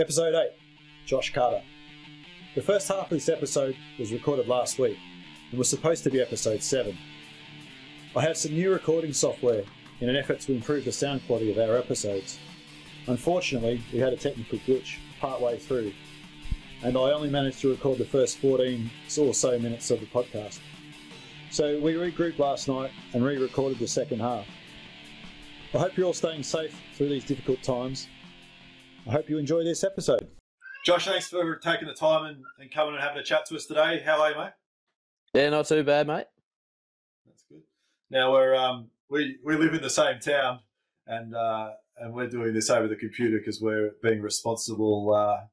Episode 8 Josh Carter. The first half of this episode was recorded last week and was supposed to be episode 7. I have some new recording software in an effort to improve the sound quality of our episodes. Unfortunately, we had a technical glitch partway through, and I only managed to record the first 14 or so minutes of the podcast. So we regrouped last night and re recorded the second half. I hope you're all staying safe through these difficult times. I hope you enjoy this episode. Josh, thanks for taking the time and, and coming and having a chat to us today. How are you, mate? Yeah, not too bad, mate. That's good. Now we're um, we we live in the same town, and uh, and we're doing this over the computer because we're being responsible uh,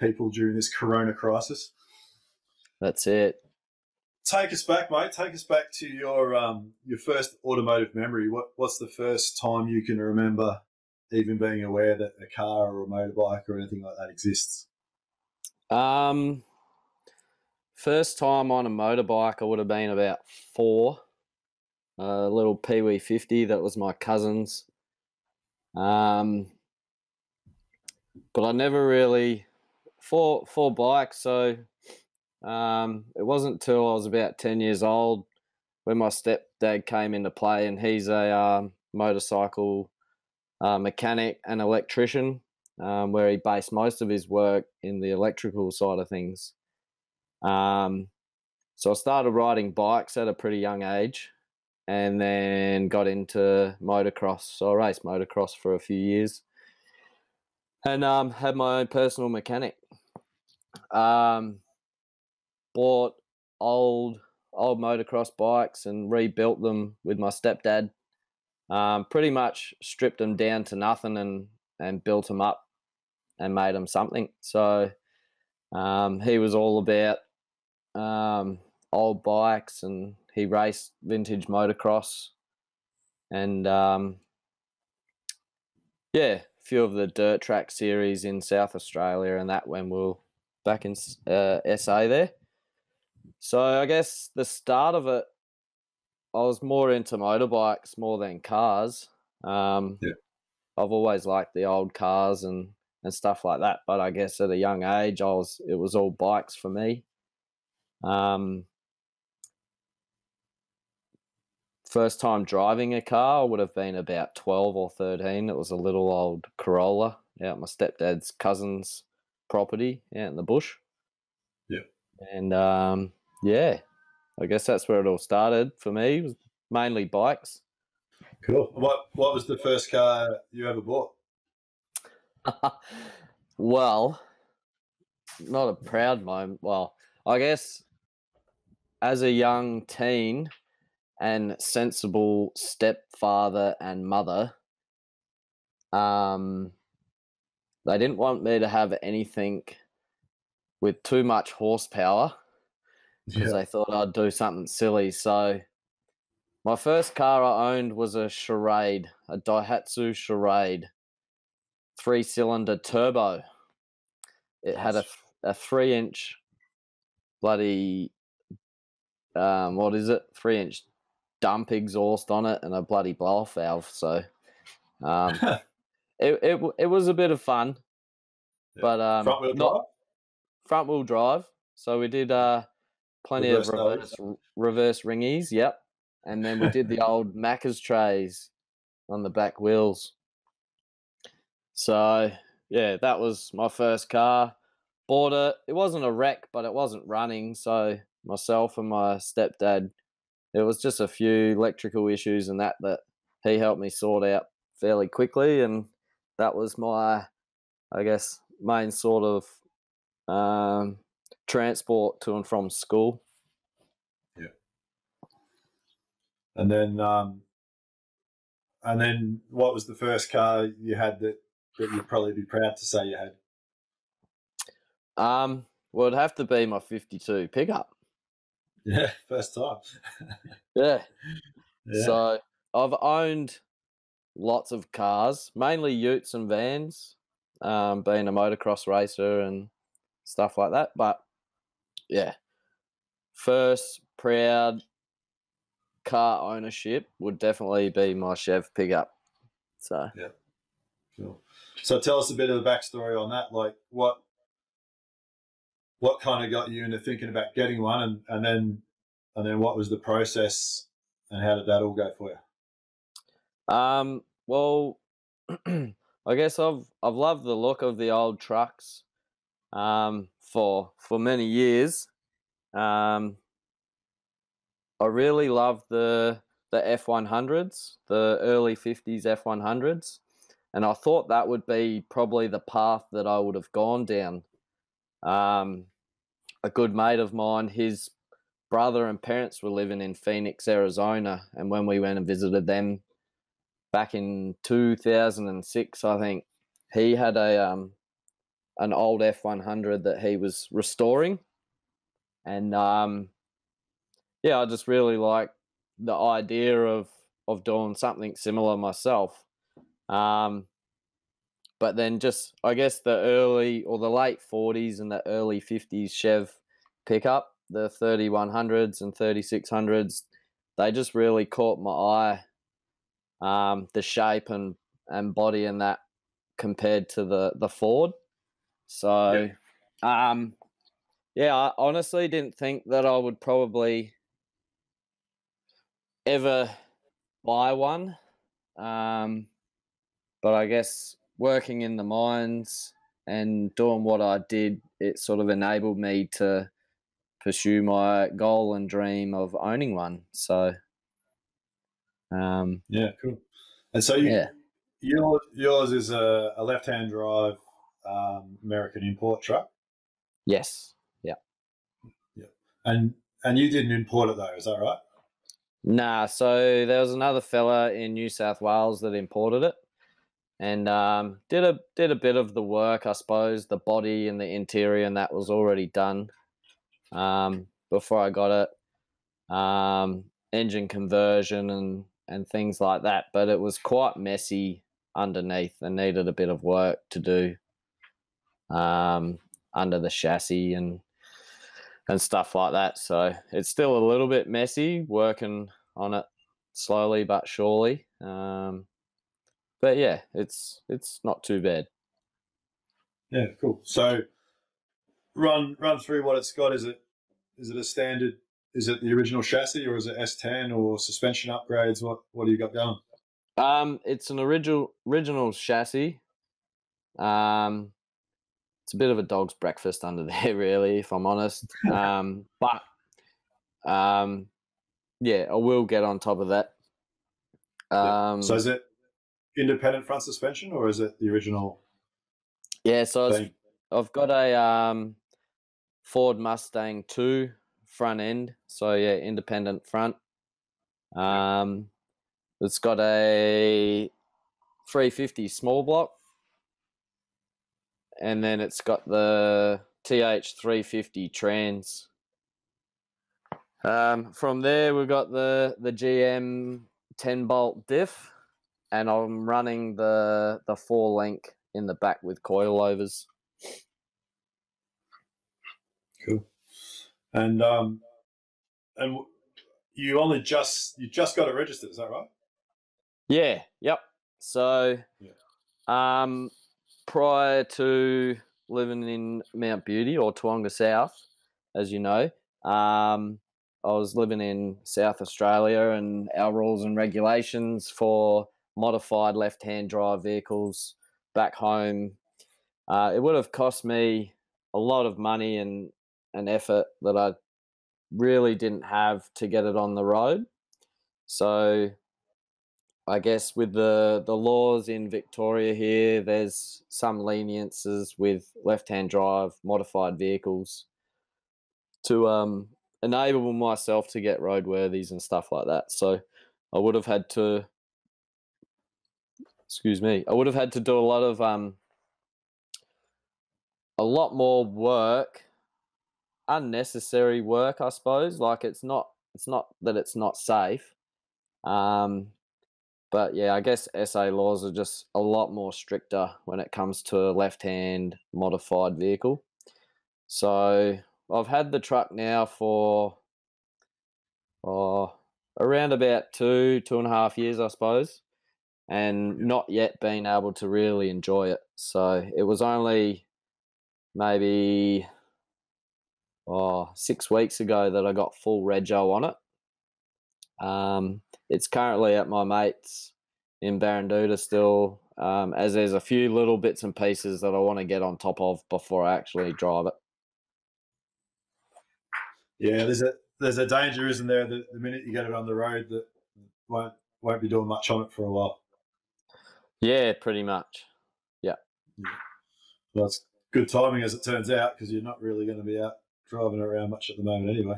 people during this Corona crisis. That's it. Take us back, mate. Take us back to your um, your first automotive memory. What what's the first time you can remember even being aware that a car or a motorbike or anything like that exists? Um, first time on a motorbike, I would have been about four. A little Pee Wee 50 that was my cousin's. Um, but I never really four four bikes, so um, it wasn't till I was about ten years old when my stepdad came into play, and he's a um, motorcycle uh, mechanic and electrician, um, where he based most of his work in the electrical side of things. Um, so I started riding bikes at a pretty young age, and then got into motocross. So I raced motocross for a few years, and um, had my own personal mechanic. Um, bought old old motocross bikes and rebuilt them with my stepdad. Um, pretty much stripped him down to nothing and and built him up and made him something. So um, he was all about um, old bikes and he raced vintage motocross and um, yeah, a few of the dirt track series in South Australia and that when we back in uh, SA there. So I guess the start of it, I was more into motorbikes more than cars. Um, Yeah. I've always liked the old cars and, and stuff like that, but I guess at a young age, I was it was all bikes for me. Um, first time driving a car would have been about 12 or 13. It was a little old Corolla out my stepdad's cousin's property out in the bush. Yeah. And um, yeah, I guess that's where it all started for me. It was mainly bikes. Cool. What What was the first car you ever bought? well, not a proud moment. Well, I guess as a young teen and sensible stepfather and mother, um, they didn't want me to have anything with too much horsepower because they thought I'd do something silly. So my first car I owned was a Charade, a Daihatsu Charade, three cylinder turbo. It had a, a three inch bloody, um, what is it? Three inch dump exhaust on it and a bloody blow off valve. So um, it, it, it was a bit of fun, Yeah. but um, Front wheel drive. front wheel drive. So we did uh, plenty Reverse of reverse, r- reverse ringies. Yep. And then we did the old Macca's trays on the back wheels. So yeah, that was my first car. bought it. It wasn't a wreck, but it wasn't running. So myself and my stepdad, it was just a few electrical issues and that that he helped me sort out fairly quickly, and that was my, I guess, main sort of um, transport to and from school. Yeah. And then, um, and then, what was the first car you had that that you'd probably be proud to say you had? Um, well, it'd have to be my '52 pickup. Yeah, first time. Yeah. yeah. So I've owned lots of cars, mainly utes and vans, um, being a motocross racer and stuff like that. But yeah, first proud car ownership would definitely be my Chev pickup. So yeah, Cool. So tell us a bit of the backstory on that. Like what what kind of got you into thinking about getting one and, and then and then what was the process and how did that all go for you? Um, well, I guess I've I've loved the look of the old trucks um, for for many years. Um, I really love the the F one hundreds, the early fifties F one hundreds, and I thought that would be probably the path that I would have gone down. Um, a good mate of mine, his brother and parents were living in Phoenix, Arizona, and when we went and visited them back in 2006, I think he had a um, an old F100 that he was restoring, and um, yeah, I just really like the idea of of doing something similar myself. Um, but then just I guess the early or the late 40s and the early 50s Chev pickup, the 3100s and 3600s, they just really caught my eye. Um, the shape and and body and that compared to the the Ford. So, um, yeah, I honestly didn't think that I would probably ever buy one. Um, but I guess working in the mines and doing what I did, it sort of enabled me to pursue my goal and dream of owning one. So, um, Yeah, cool. And so you, yeah, yours, yours is a, a left hand drive um, American import truck. yes, Yeah. Yeah. And and you didn't import it though, is that right? Nah, so there was another fella in New South Wales that imported it, and um, did a did a bit of the work, I suppose, the body and the interior, and that was already done um, before I got it. Um, engine conversion and and things like that, but it was quite messy underneath and needed a bit of work to do um, under the chassis and and stuff like that. So it's still a little bit messy, working on it slowly but surely. Um, but yeah, it's it's not too bad. Yeah, cool. So run run through what it's got. Is it is it a standard? Is it the original chassis or is it S10 or suspension upgrades? What what do you got going? Um, it's an original original chassis. Um, it's a bit of a dog's breakfast under there, really, if I'm honest. Um, but um, yeah, I will get on top of that. Yeah. Um, so is it independent front suspension or is it the original yeah, so thing? I've got a um, Ford Mustang 2 front end. So, yeah, independent front. Um, it's got a 350 small block. And then it's got the TH350 trans. Um, from there, we've got the, the GM 10 bolt diff. And I'm running the, the four link in the back with coilovers. Cool. And um, and you only just you just got it registered, is that right? Yeah. Yep. So, yeah. um, prior to living in Mount Beauty or Tawonga South, as you know, um, I was living in South Australia, and our rules and regulations for modified left-hand drive vehicles back home, uh, it would have cost me a lot of money and and effort that I really didn't have to get it on the road. So I guess with the the laws in Victoria here, there's some leniences with left-hand drive modified vehicles to um, enable myself to get roadworthies and stuff like that. So I would have had to, excuse me, I would have had to do a lot of um, a lot more work, unnecessary work, I suppose. Like it's not, it's not that it's not safe. Um, but yeah, I guess SA laws are just a lot more stricter when it comes to a left-hand modified vehicle. So I've had the truck now for oh, around about two, two and a half years, I suppose, and not yet been able to really enjoy it. So it was only maybe oh, six weeks ago that I got full rego on it. Um, it's currently at my mate's in Baranduda still, um, as there's a few little bits and pieces that I want to get on top of before I actually drive it. Yeah, there's a there's a danger, isn't there? The, the minute you get it on the road, that won't won't be doing much on it for a while. Yeah, pretty much. Yeah. yeah. Well, it's good timing as it turns out because you're not really going to be out driving around much at the moment anyway.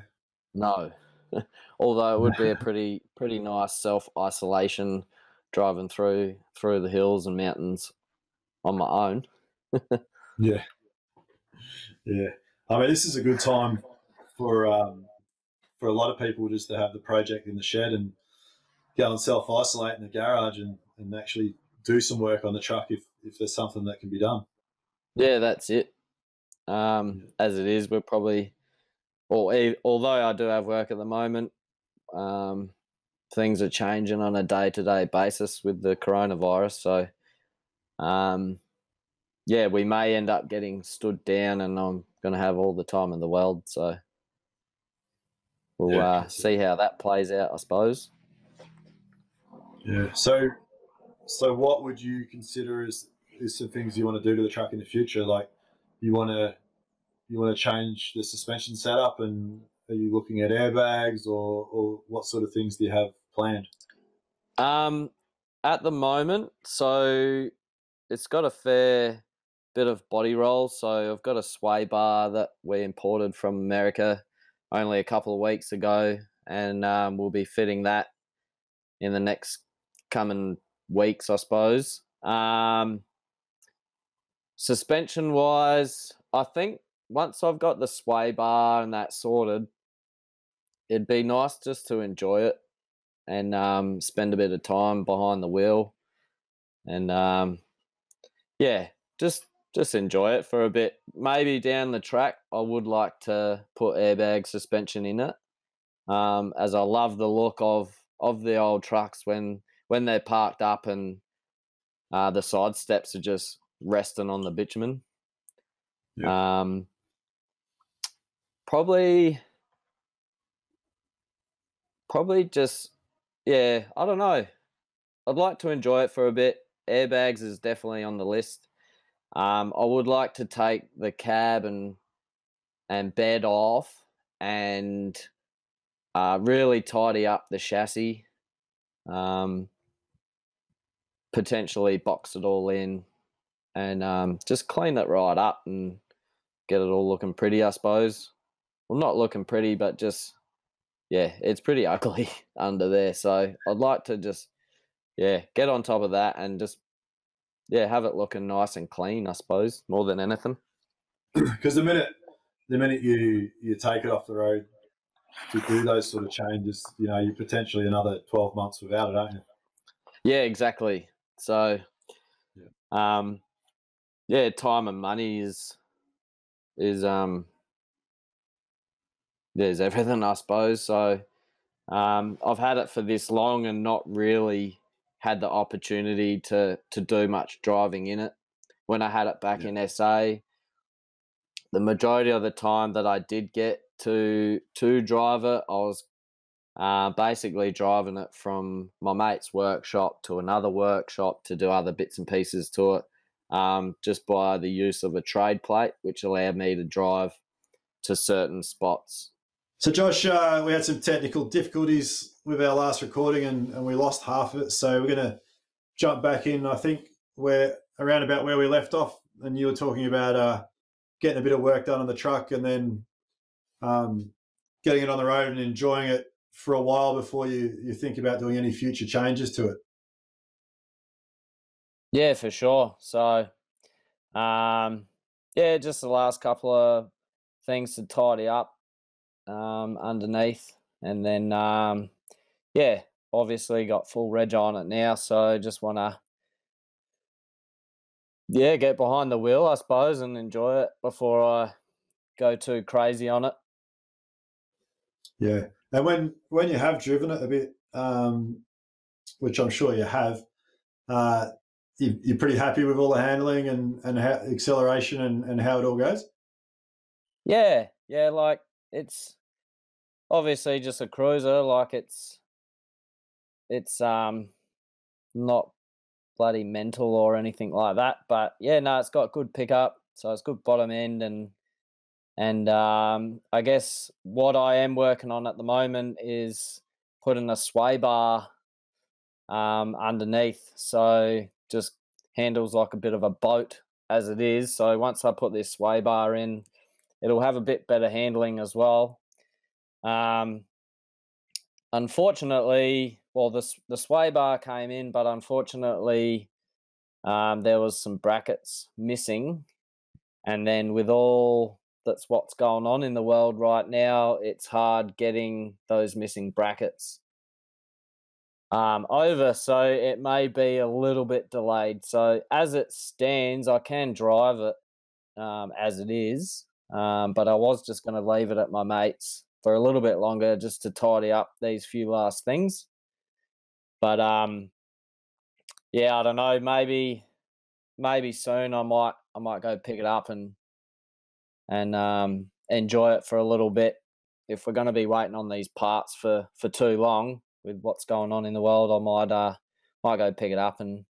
No, although it would be a pretty pretty nice self isolation driving through through the hills and mountains on my own. yeah, yeah. I mean, this is a good time for um, for a lot of people just to have the project in the shed and go and self isolate in the garage and, and actually do some work on the truck if, if there's something that can be done. Yeah, that's it. Um, as it is, we're probably, or although I do have work at the moment, um, things are changing on a day to day basis with the coronavirus. So, um, yeah, we may end up getting stood down, and I'm going to have all the time in the world. So, we'll yeah, uh, see how that plays out, I suppose. Yeah. So, so what would you consider as is some things you want to do to the track in the future? Like, you want to you want to change the suspension setup, and are you looking at airbags, or or what sort of things do you have planned? Um, at the moment, so it's got a fair bit of body roll. So I've got a sway bar that we imported from America only a couple of weeks ago, and um, we'll be fitting that in the next coming weeks, I suppose. Um, suspension wise, I think once I've got the sway bar and that sorted, it'd be nice just to enjoy it and um, spend a bit of time behind the wheel, and um, yeah, just just enjoy it for a bit. Maybe down the track, I would like to put airbag suspension in it, um, as I love the look of of the old trucks when when they're parked up and uh, the side steps are just resting on the bitumen. Yeah. Um, probably, probably just yeah. I don't know. I'd like to enjoy it for a bit. Airbags is definitely on the list. Um, I would like to take the cab and and bed off and uh, really tidy up the chassis. Um, potentially box it all in and um, just clean it right up and get it all looking pretty, I suppose. Well, not looking pretty, but just yeah, it's pretty ugly under there. So I'd like to just yeah get on top of that and just yeah, have it looking nice and clean, I suppose, more than anything. Because the minute the minute you you take it off the road to do those sort of changes, you know, you're potentially another twelve months without it, aren't you? Yeah, exactly. So, yeah. um, yeah, time and money is is um there's everything, I suppose. So, um, I've had it for this long and not really had the opportunity to to do much driving in it. When I had it back yeah. in SA, the majority of the time that I did get to to drive it, I was uh, basically driving it from my mate's workshop to another workshop to do other bits and pieces to it, um, just by the use of a trade plate, which allowed me to drive to certain spots. So, Josh, uh, we had some technical difficulties with our last recording and, and we lost half of it. So, we're going to jump back in. I think we're around about where we left off. And you were talking about uh, getting a bit of work done on the truck and then um, getting it on the road and enjoying it for a while before you, you think about doing any future changes to it. Yeah, for sure. So, um, yeah, just the last couple of things to tidy up um, underneath, and then um, yeah, obviously got full reg on it now. So just want to yeah get behind the wheel, I suppose, and enjoy it before I go too crazy on it. Yeah, and when when you have driven it a bit, um, which I'm sure you have, uh, you, you're pretty happy with all the handling and and how, acceleration and, and how it all goes. Yeah, yeah, like it's obviously just a cruiser. Like it's it's um not bloody mental or anything like that. But yeah, no, it's got good pickup, so it's good bottom end and and um, I guess what I am working on at the moment is putting a sway bar um, underneath, so just handles like a bit of a boat as it is. So once I put this sway bar in, it'll have a bit better handling as well. Um, unfortunately, well, the the sway bar came in, but unfortunately, um, there was some brackets missing, and then with all that's what's going on in the world right now, it's hard getting those missing brackets um, over. So it may be a little bit delayed. So as it stands, I can drive it um, as it is, um, but I was just going to leave it at my mate's for a little bit longer just to tidy up these few last things. But um, yeah, I don't know. Maybe maybe soon I might I might go pick it up and and um, enjoy it for a little bit. If we're going to be waiting on these parts for for too long with what's going on in the world, I might uh might go pick it up and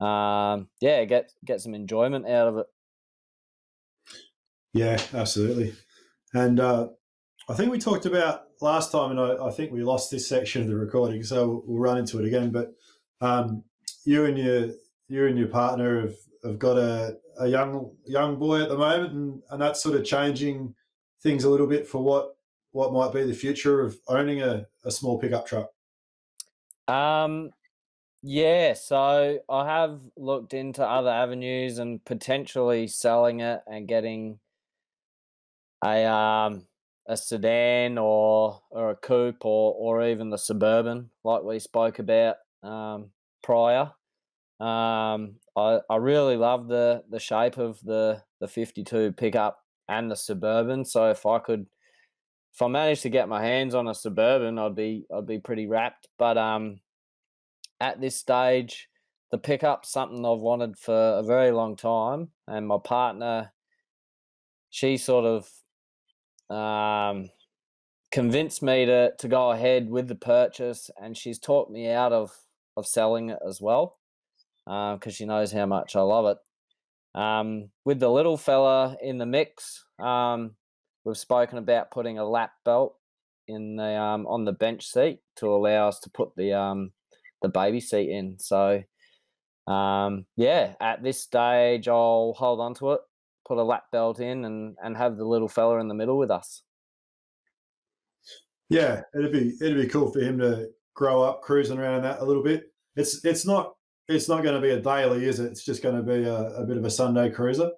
um yeah get get some enjoyment out of it. Yeah, absolutely. And uh, I think we talked about last time, and I, I, think we lost this section of the recording, so we'll run into it again. But um, you and your you and your partner have, have got a, a young young boy at the moment, and, and that's sort of changing things a little bit for what what might be the future of owning a, a small pickup truck. Um, yeah, so I have looked into other avenues and potentially selling it and getting a um a sedan or or a coupe or or even the suburban, like we spoke about um, prior. Um, I I really love the the shape of the the fifty two pickup and the suburban. So if I could, if I managed to get my hands on a suburban, I'd be I'd be pretty rapt. But um, at this stage, the pickup's something I've wanted for a very long time, and my partner, she sort of um, convinced me to to go ahead with the purchase, and she's talked me out of of selling it as well because uh, she knows how much I love it. Um, with the little fella in the mix, um, we've spoken about putting a lap belt in the um, on the bench seat to allow us to put the um, the baby seat in. So um, yeah, at this stage, I'll hold on to it put a lap belt in and and have the little fella in the middle with us. Yeah, it'd be it'd be cool for him to grow up cruising around in that a little bit. It's it's not it's not going to be a daily, is it? It's just going to be a, a bit of a Sunday cruiser.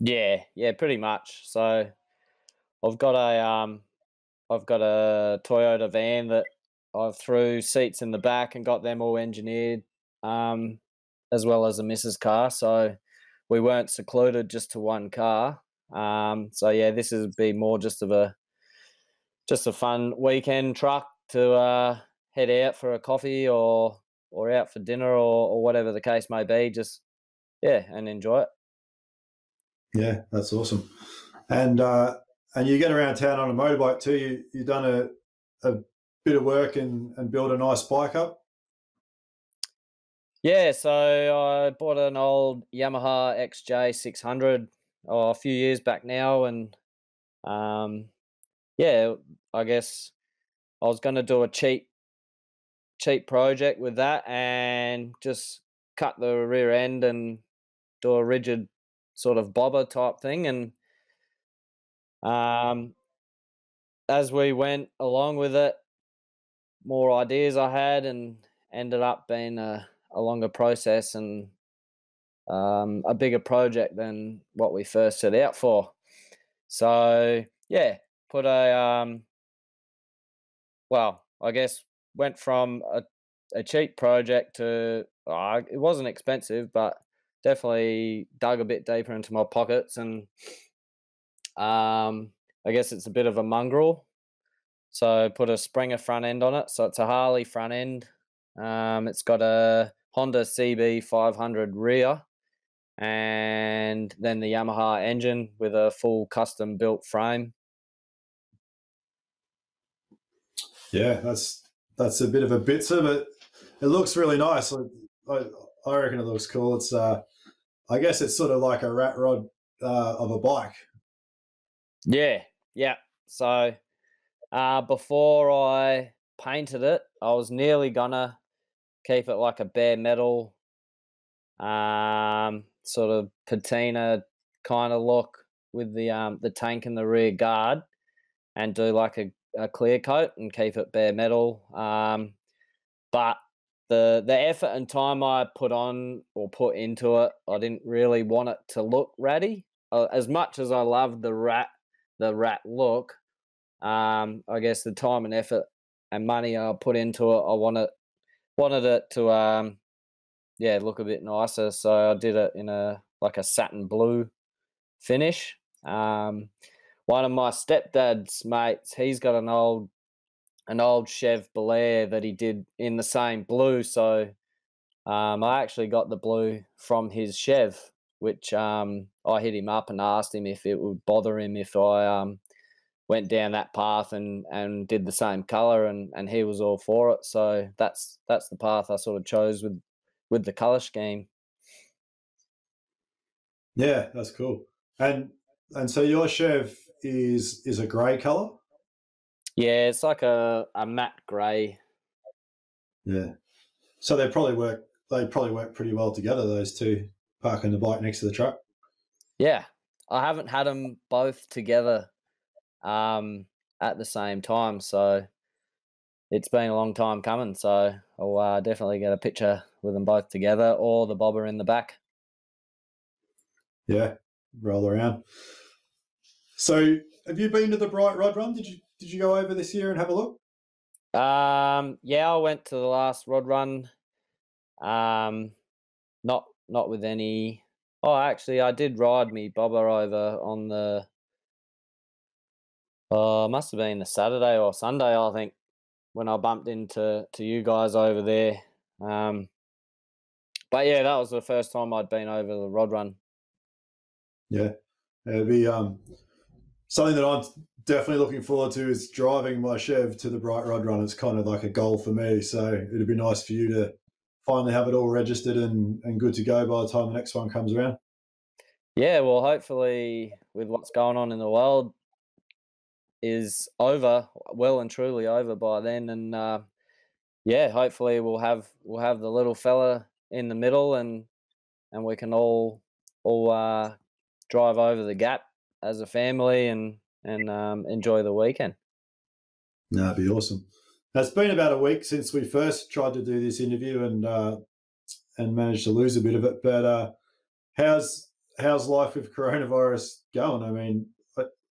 Yeah, yeah, pretty much. So I've got a um I've got a Toyota van that I threw seats in the back and got them all engineered, um, as well as a Mrs. car. So we weren't secluded just to one car. Um, so yeah, this would be more just of a just a fun weekend truck to uh, head out for a coffee or or out for dinner or, or whatever the case may be. Just yeah, and enjoy it. Yeah, that's awesome. And uh, and you get around town on a motorbike too. You you've done a a bit of work and and build a nice bike up. Yeah, so I bought an old Yamaha XJ 600 oh, a few years back now, and um, yeah, I guess I was going to do a cheap, cheap project with that, and just cut the rear end and do a rigid sort of bobber type thing, and um, as we went along with it, more ideas I had, and ended up being a a longer process and um, a bigger project than what we first set out for. So yeah, put a um, well, I guess went from a, a cheap project to uh, it wasn't expensive, but definitely dug a bit deeper into my pockets and um, I guess it's a bit of a mongrel. So put a Springer front end on it. So it's a Harley front end. Um, it's got a Honda CB 500 rear, and then the Yamaha engine with a full custom built frame. Yeah, that's that's a bit of a bitzer, but it looks really nice. I, I reckon it looks cool. It's uh, I guess it's sort of like a rat rod uh, of a bike. Yeah, yeah. So uh, before I painted it, I was nearly gonna keep it like a bare metal, um, sort of patina kind of look with the um, the tank and the rear guard, and do like a, a clear coat and keep it bare metal. Um, but the the effort and time I put on or put into it, I didn't really want it to look ratty. Uh, as much as I love the rat the rat look, um, I guess the time and effort and money I put into it, I want it wanted it to um yeah look a bit nicer so i did it in a like a satin blue finish. Um one of my stepdad's mates he's got an old an old chev Bel Air that he did in the same blue so um i actually got the blue from his chev which um i hit him up and asked him if it would bother him if i um went down that path and and did the same color and and he was all for it. So that's that's the path i sort of chose with with the color scheme. Yeah that's cool. And and so your Chev is is a gray color yeah it's like a a matte gray yeah. So they probably work they probably work pretty well together those two parking the bike next to the truck? Yeah. I haven't had them both together um, at the same time. So it's been a long time coming. So I'll uh, definitely get a picture with them both together or the bobber in the back. Yeah, roll around. So have you been to the Bright Rod Run? Did you did you go over this year and have a look? Um, yeah, I went to the last Rod Run. Um, not not with any. Oh, actually, I did ride me bobber over on the uh, must have been a Saturday or Sunday, I think, when I bumped into to you guys over there. Um, but yeah, that was the first time I'd been over the rod run. Yeah, it'd be um, something that I'm definitely looking forward to is driving my Chev to the Bright Rod Run. It's kind of like a goal for me. So it'd be nice for you to finally have it all registered and, and good to go by the time the next one comes around. Yeah, well, hopefully, with what's going on in the world, is over, well and truly over by then, and uh, yeah, hopefully we'll have we'll have the little fella in the middle, and and we can all all uh, drive over the gap as a family and and um, enjoy the weekend. No, that'd be awesome. It's been about a week since we first tried to do this interview and uh, and managed to lose a bit of it. But uh, how's how's life with coronavirus going? I mean,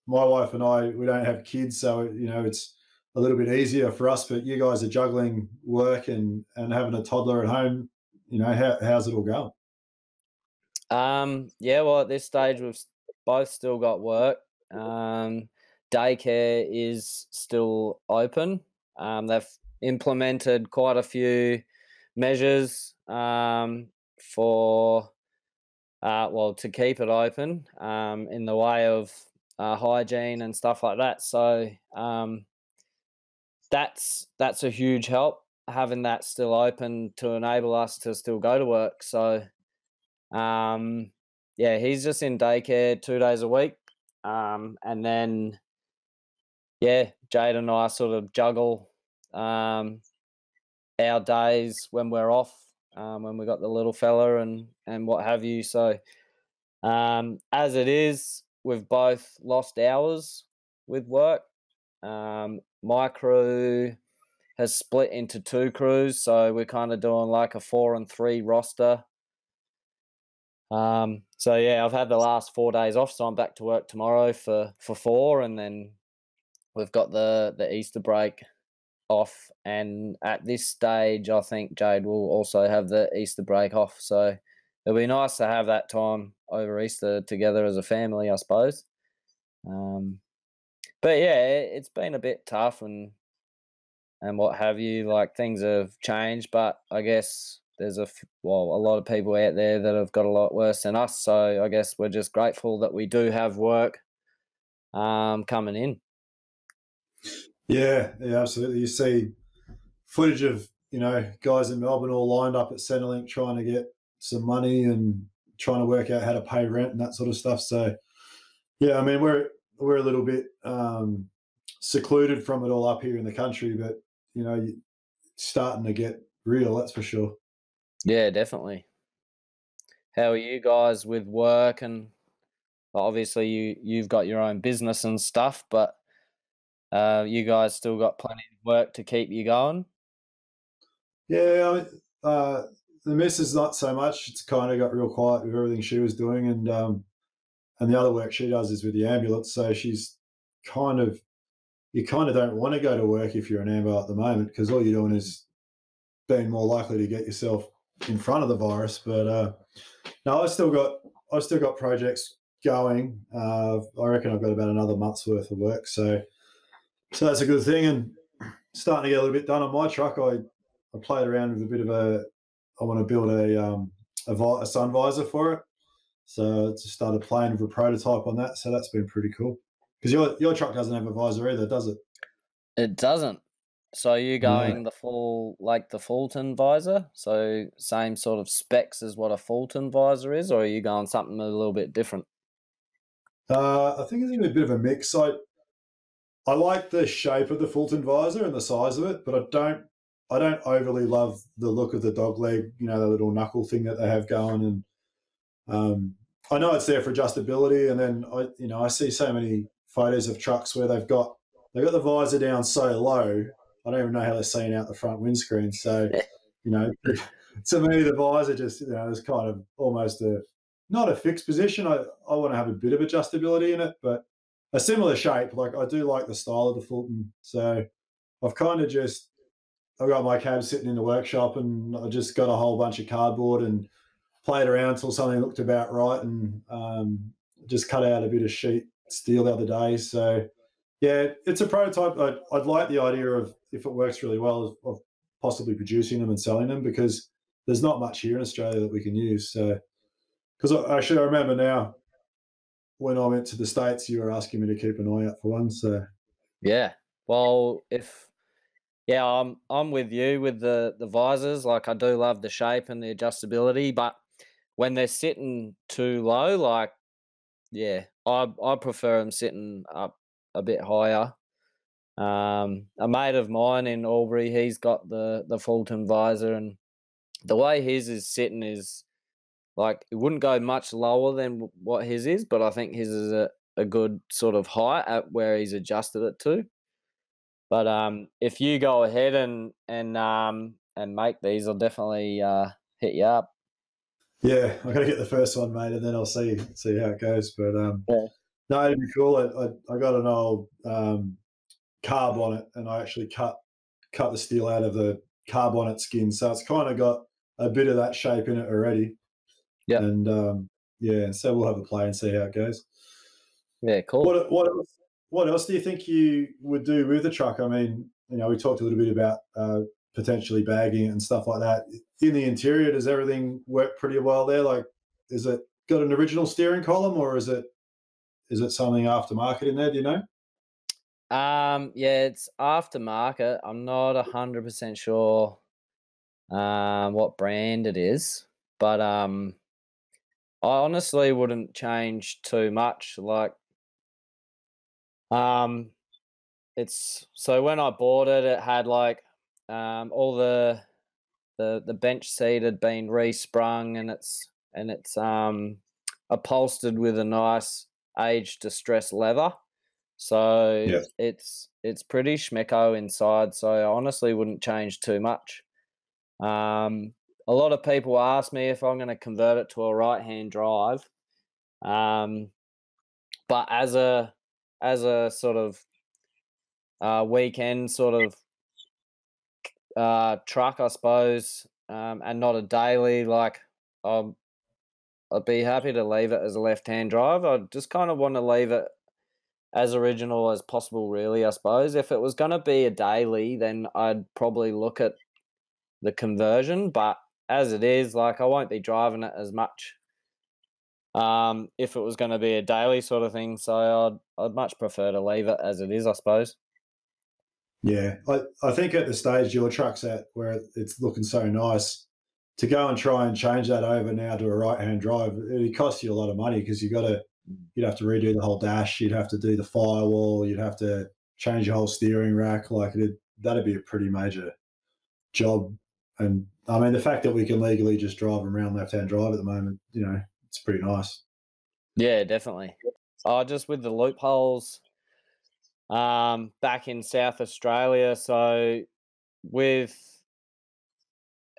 my wife and I, we don't have kids, so you know it's a little bit easier for us. But you guys are juggling work and and having a toddler at home. You know, how, how's it all going? Um, yeah, well, at this stage, we've both still got work. Um, daycare is still open. Um, they've implemented quite a few measures um, for, uh, well, to keep it open um, in the way of uh, hygiene and stuff like that. So um, that's that's a huge help. having that still open to enable us to still go to work. So, um, yeah, he's just in daycare two days a week, um, and then yeah, Jade and I sort of juggle um, our days when we're off, um, when we got the little fella and and what have you. So, um, as it is, we've both lost hours with work. Um, my crew has split into two crews, so we're kind of doing like a four and three roster. Um, so yeah, I've had the last four days off, so I'm back to work tomorrow for for four, and then we've got the the Easter break off, and at this stage, I think Jade will also have the Easter break off. So it'll be nice to have that time over Easter together as a family, I suppose. Um, but yeah, it's been a bit tough and and what have you. Like things have changed, but I guess there's a well a lot of people out there that have got a lot worse than us. So I guess we're just grateful that we do have work um, coming in. Yeah, yeah, absolutely. You see footage of you know guys in Melbourne all lined up at Centrelink trying to get some money and trying to work out how to pay rent and that sort of stuff. So yeah, I mean we're we're a little bit um, secluded from it all up here in the country, but you know, starting to get real. That's for sure. Yeah, definitely. How are you guys with work and obviously you you've got your own business and stuff, but uh, you guys still got plenty of work to keep you going. Yeah, uh, the missus not so much. It's kind of got real quiet with everything she was doing, and um, and the other work she does is with the ambulance. So she's kind of you kind of don't want to go to work if you're an ambo at the moment because all you're doing is being more likely to get yourself in front of the virus. But uh, no, I still got I still got projects going. Uh, I reckon I've got about another month's worth of work. So so that's a good thing. And starting to get a little bit done on my truck. I I played around with a bit of a. I want to build a um, a, a sun visor for it. So just started playing with a prototype on that. So that's been pretty cool. Because your your truck doesn't have a visor either, does it? It doesn't. So you're going the full like the Fulton visor, so same sort of specs as what a Fulton visor is, or are you going something a little bit different? Uh, I think it's going to be a bit of a mix. I I like the shape of the Fulton visor and the size of it, but I don't I don't overly love the look of the dog leg, you know, the little knuckle thing that they have going. And um, I know it's there for adjustability, and then I you know I see so many photos of trucks where they've got they've got the visor down so low. I don't even know how they're seeing out the front windscreen. So, you know, to me the visor just you know is kind of almost a not a fixed position. I, I want to have a bit of adjustability in it, but a similar shape. Like I do like the style of the Fulton. So I've kind of just I've got my cab sitting in the workshop and I just got a whole bunch of cardboard and played around until something looked about right and um, just cut out a bit of sheet steel the other day. So yeah, it's a prototype. I'd, I'd like the idea of if it works really well of possibly producing them and selling them because there's not much here in Australia that we can use. So because actually I remember now when I went to the states, you were asking me to keep an eye out for one. So yeah, well, if yeah, I'm I'm with you with the the visors. Like I do love the shape and the adjustability, but when they're sitting too low, like yeah, I I prefer them sitting up a bit higher. Um, a mate of mine in Albury, he's got the the Fulton visor, and the way his is sitting is like it wouldn't go much lower than what his is, but I think his is a, a good sort of height at where he's adjusted it to. But um, if you go ahead and and um, and make these, I'll definitely uh, hit you up. Yeah, I got to get the first one made, and then I'll see see how it goes. But um, yeah. no, it'd be cool. I, I, I got an old um, carb on it, and I actually cut cut the steel out of the carb on it skin, so it's kind of got a bit of that shape in it already. Yeah. And um, yeah, so we'll have a play and see how it goes. Yeah, cool. What what else, what else do you think you would do with the truck? I mean, you know, we talked a little bit about uh, potentially bagging and stuff like that. In the interior, does everything work pretty well there? Like, is it got an original steering column or is it is it something aftermarket in there? Do you know? Um, yeah, it's aftermarket. I'm not hundred percent sure um what brand it is, but um, I honestly wouldn't change too much. Like, um, it's so when I bought it, it had like um all the the the bench seat had been resprung and it's and it's um upholstered with a nice age distressed leather. So Yeah. it's it's pretty schmecko inside. So I honestly wouldn't change too much. Um, a lot of people ask me if I'm going to convert it to a right hand drive. Um, but as a as a sort of uh, weekend sort of uh, truck, I suppose, um, and not a daily. Like, um, I'd be happy to leave it as a left-hand drive. I just kind of want to leave it as original as possible. Really, I suppose. If it was going to be a daily, then I'd probably look at the conversion. But as it is, like, I won't be driving it as much. Um, if it was going to be a daily sort of thing, so I'd I'd much prefer to leave it as it is, I suppose. Yeah, I, I think at the stage your truck's at where it's looking so nice, to go and try and change that over now to a right hand drive, it costs you a lot of money because you got to you'd have to redo the whole dash, you'd have to do the firewall, you'd have to change your whole steering rack. Like it, that'd be a pretty major job. And I mean, the fact that we can legally just drive them around left hand drive at the moment, you know, it's pretty nice. Yeah, definitely. Oh, just with the loopholes um, back in South Australia. So, with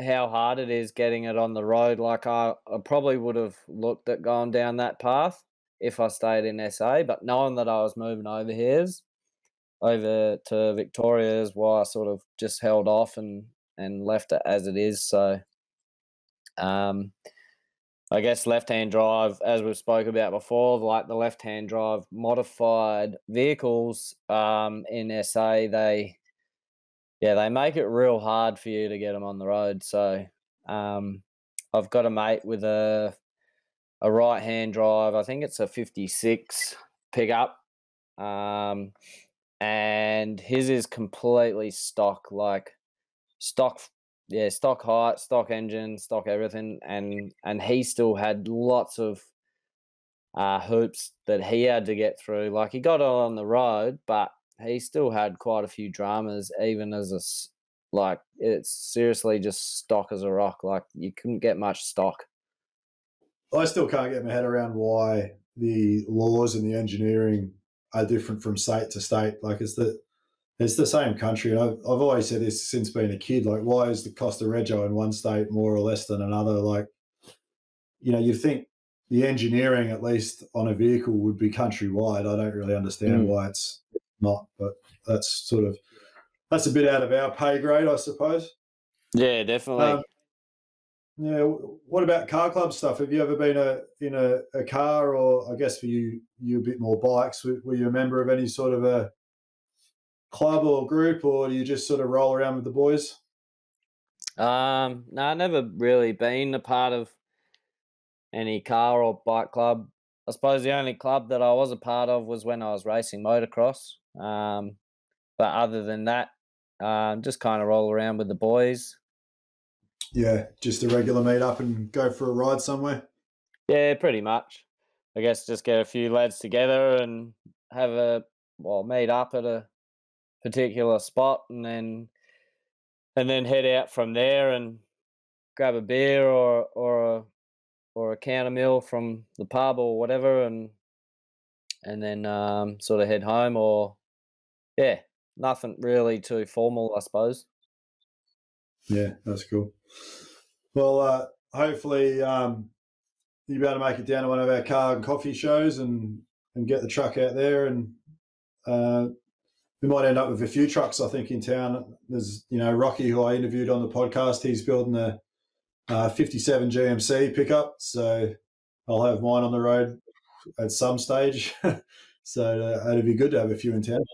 how hard it is getting it on the road, like I, I probably would have looked at going down that path if I stayed in SA. But knowing that I was moving over here's over to Victoria is why I sort of just held off and and left it as it is. So, um, I guess left hand drive, as we've spoke about before, like the left hand drive modified vehicles um, in SA, they yeah they make it real hard for you to get them on the road. So um, I've got a mate with a a right hand drive. I think it's a fifty six pickup, um, and his is completely stock, like stock yeah, stock height, stock engine, stock everything, and and he still had lots of uh, hoops that he had to get through. Like he got on the road, but he still had quite a few dramas, even as a like it's seriously just stock as a rock. Like you couldn't get much stock. I still can't get my head around why the laws and the engineering are different from state to state. Like it's the it's the same country, and I've, I've always said this since being a kid. Like, why is the cost of rego in one state more or less than another? Like, you know, you'd think the engineering, at least on a vehicle, would be countrywide. I don't really understand Mm. why it's not, but that's sort of that's a bit out of our pay grade, I suppose. Yeah, definitely. Um, yeah. What about car club stuff? Have you ever been a in a, a car, or I guess for you, you a bit more bikes? Were, were you a member of any sort of a club or group, or do you just sort of roll around with the boys? Um, no, I've never really been a part of any car or bike club. I suppose the only club that I was a part of was when I was racing motocross. Um, but other than that, um, just kind of roll around with the boys. Yeah, just a regular meet up and go for a ride somewhere. Yeah, pretty much. I guess just get a few lads together and have a well meet up at a particular spot, and then and then head out from there and grab a beer or or a or a counter meal from the pub or whatever, and and then um, sort of head home or yeah, nothing really too formal, I suppose. Yeah, that's cool. Well, uh, hopefully um, you'll be able to make it down to one of our car and coffee shows and and get the truck out there, and uh, we might end up with a few trucks. I think in town. There's you know Rocky, who I interviewed on the podcast. He's building a uh, 57 GMC pickup, so I'll have mine on the road at some stage. so uh, it'd be good to have a few in town.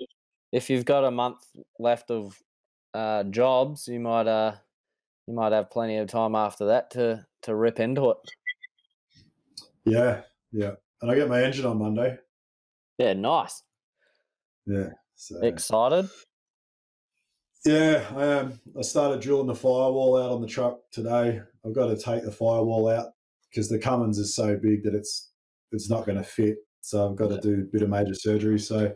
If you've got a month left of uh, jobs, you might uh you might have plenty of time after that to to rip into it. Yeah, yeah. And I get my engine on Monday. Yeah, nice. Yeah, So, Excited? yeah, I am. I started drilling the firewall out on the truck today. I've got to take the firewall out because the Cummins is so big that it's it's not going to fit. So I've got Yeah. to do a bit of major surgery. So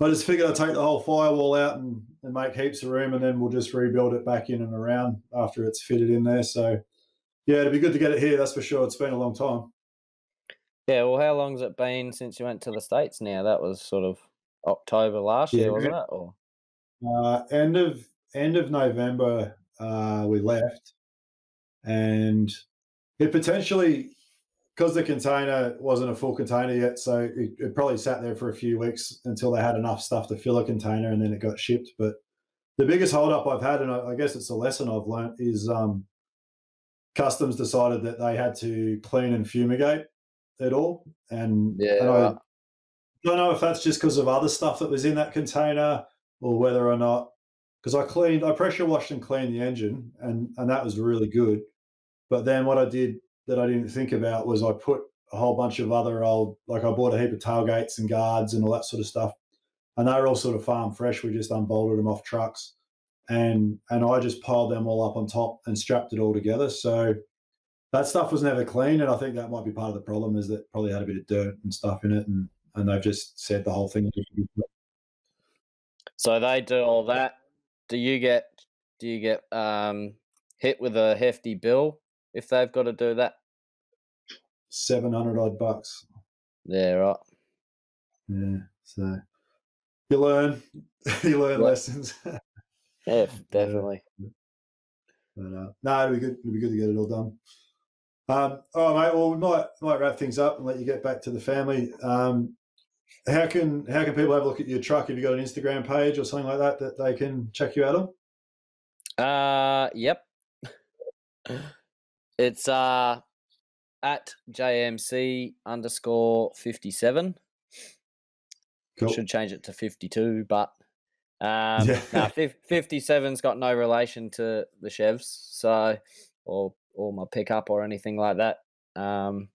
I just figured I'd take the whole firewall out and, and make heaps of room, and then we'll just rebuild it back in and around after it's fitted in there. So yeah, it'd be good to get it here. That's for sure. It's been a long time. Yeah, well, how long's it been since you went to the States now? That was sort of October last year, wasn't it? Or Uh, end of end of November, uh, we left, and it potentially because the container wasn't a full container yet, so it, it probably sat there for a few weeks until they had enough stuff to fill a container, and then it got shipped. But the biggest holdup I've had, and I, I guess it's a lesson I've learned, is um, customs decided that they had to clean and fumigate it all, and Yeah, and I. don't know if that's just because of other stuff that was in that container or whether or not because I cleaned, I pressure washed and cleaned the engine, and and that was really good. But then what I did that I didn't think about was I put a whole bunch of other old, like I bought a heap of tailgates and guards and all that sort of stuff, and they were all sort of farm fresh. We just unbolted them off trucks, and and I just piled them all up on top and strapped it all together. So that stuff was never clean, and I think that might be part of the problem is that probably had a bit of dirt and stuff in it, and and they've just said the whole thing. so they do all that. Do you get do you get um, hit with a hefty bill if they've got to do that? Seven hundred odd bucks. Yeah, right. Yeah. So you learn, you learn lessons. Yeah, definitely. But uh, no, it'd be good. It'd be good to get it all done. Um, all right, mate. Well, we might might wrap things up and let you get back to the family. Um, how can how can people have a look at your truck? Have you got an Instagram page or something like that that they can check you out on? Uh, yep. It's uh at JMC underscore fifty seven. Cool. Should change it to fifty two, but um, Yeah. nah, fifty seven's got no relation to the Chevs, so or or my pickup or anything like that. Um,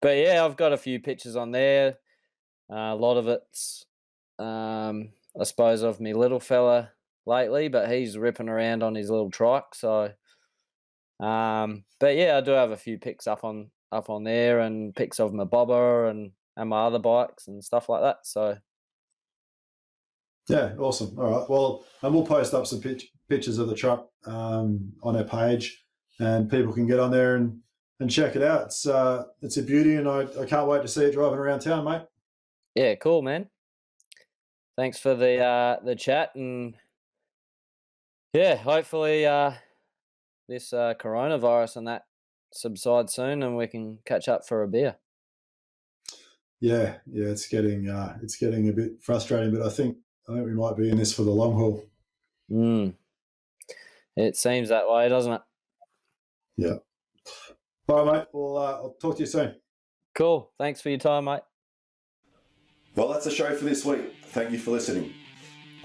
but yeah, I've got a few pictures on there. Uh, a lot of it's, um, I suppose, of me little fella lately, but he's ripping around on his little trike. So, um, but yeah, I do have a few pics up on up on there and pics of my bobber and and my other bikes and stuff like that. So Yeah, awesome. All right. Well, and we'll post up some pitch, pictures of the truck um, on our page, and people can get on there and, and check it out. It's uh, it's a beauty, and I, I can't wait to see it driving around town, mate. Yeah, cool, man. Thanks for the uh, the chat and yeah, hopefully uh, this uh, coronavirus and that subsides soon, and we can catch up for a beer. Yeah, yeah, it's getting uh, it's getting a bit frustrating, but I think I think we might be in this for the long haul. Mm. It seems that way, doesn't it? Yeah. All right, mate. Well, uh, I'll talk to you soon. Cool. Thanks for your time, mate. Well, that's the show for this week. Thank you for listening.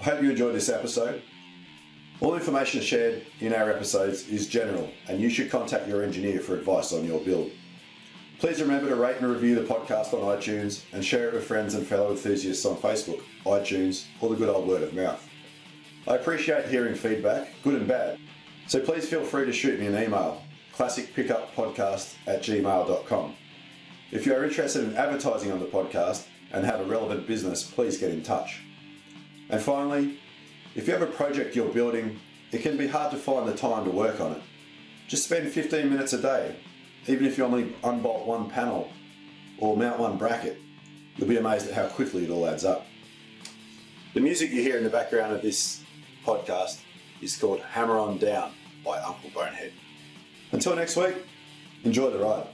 I hope you enjoyed this episode. All information shared in our episodes is general, and you should contact your engineer for advice on your build. Please remember to rate and review the podcast on iTunes and share it with friends and fellow enthusiasts on Facebook, iTunes, or the good old word of mouth. I appreciate hearing feedback, good and bad, so please feel free to shoot me an email, classicpickuppodcast at gmail.com. If you are interested in advertising on the podcast and have a relevant business, please get in touch. And finally, if you have a project you're building, it can be hard to find the time to work on it. Just spend 15 minutes a day, even if you only unbolt one panel or mount one bracket. You'll be amazed at how quickly it all adds up. The music you hear in the background of this podcast is called Hammer On Down by Uncle Bonehead. Until next week, enjoy the ride.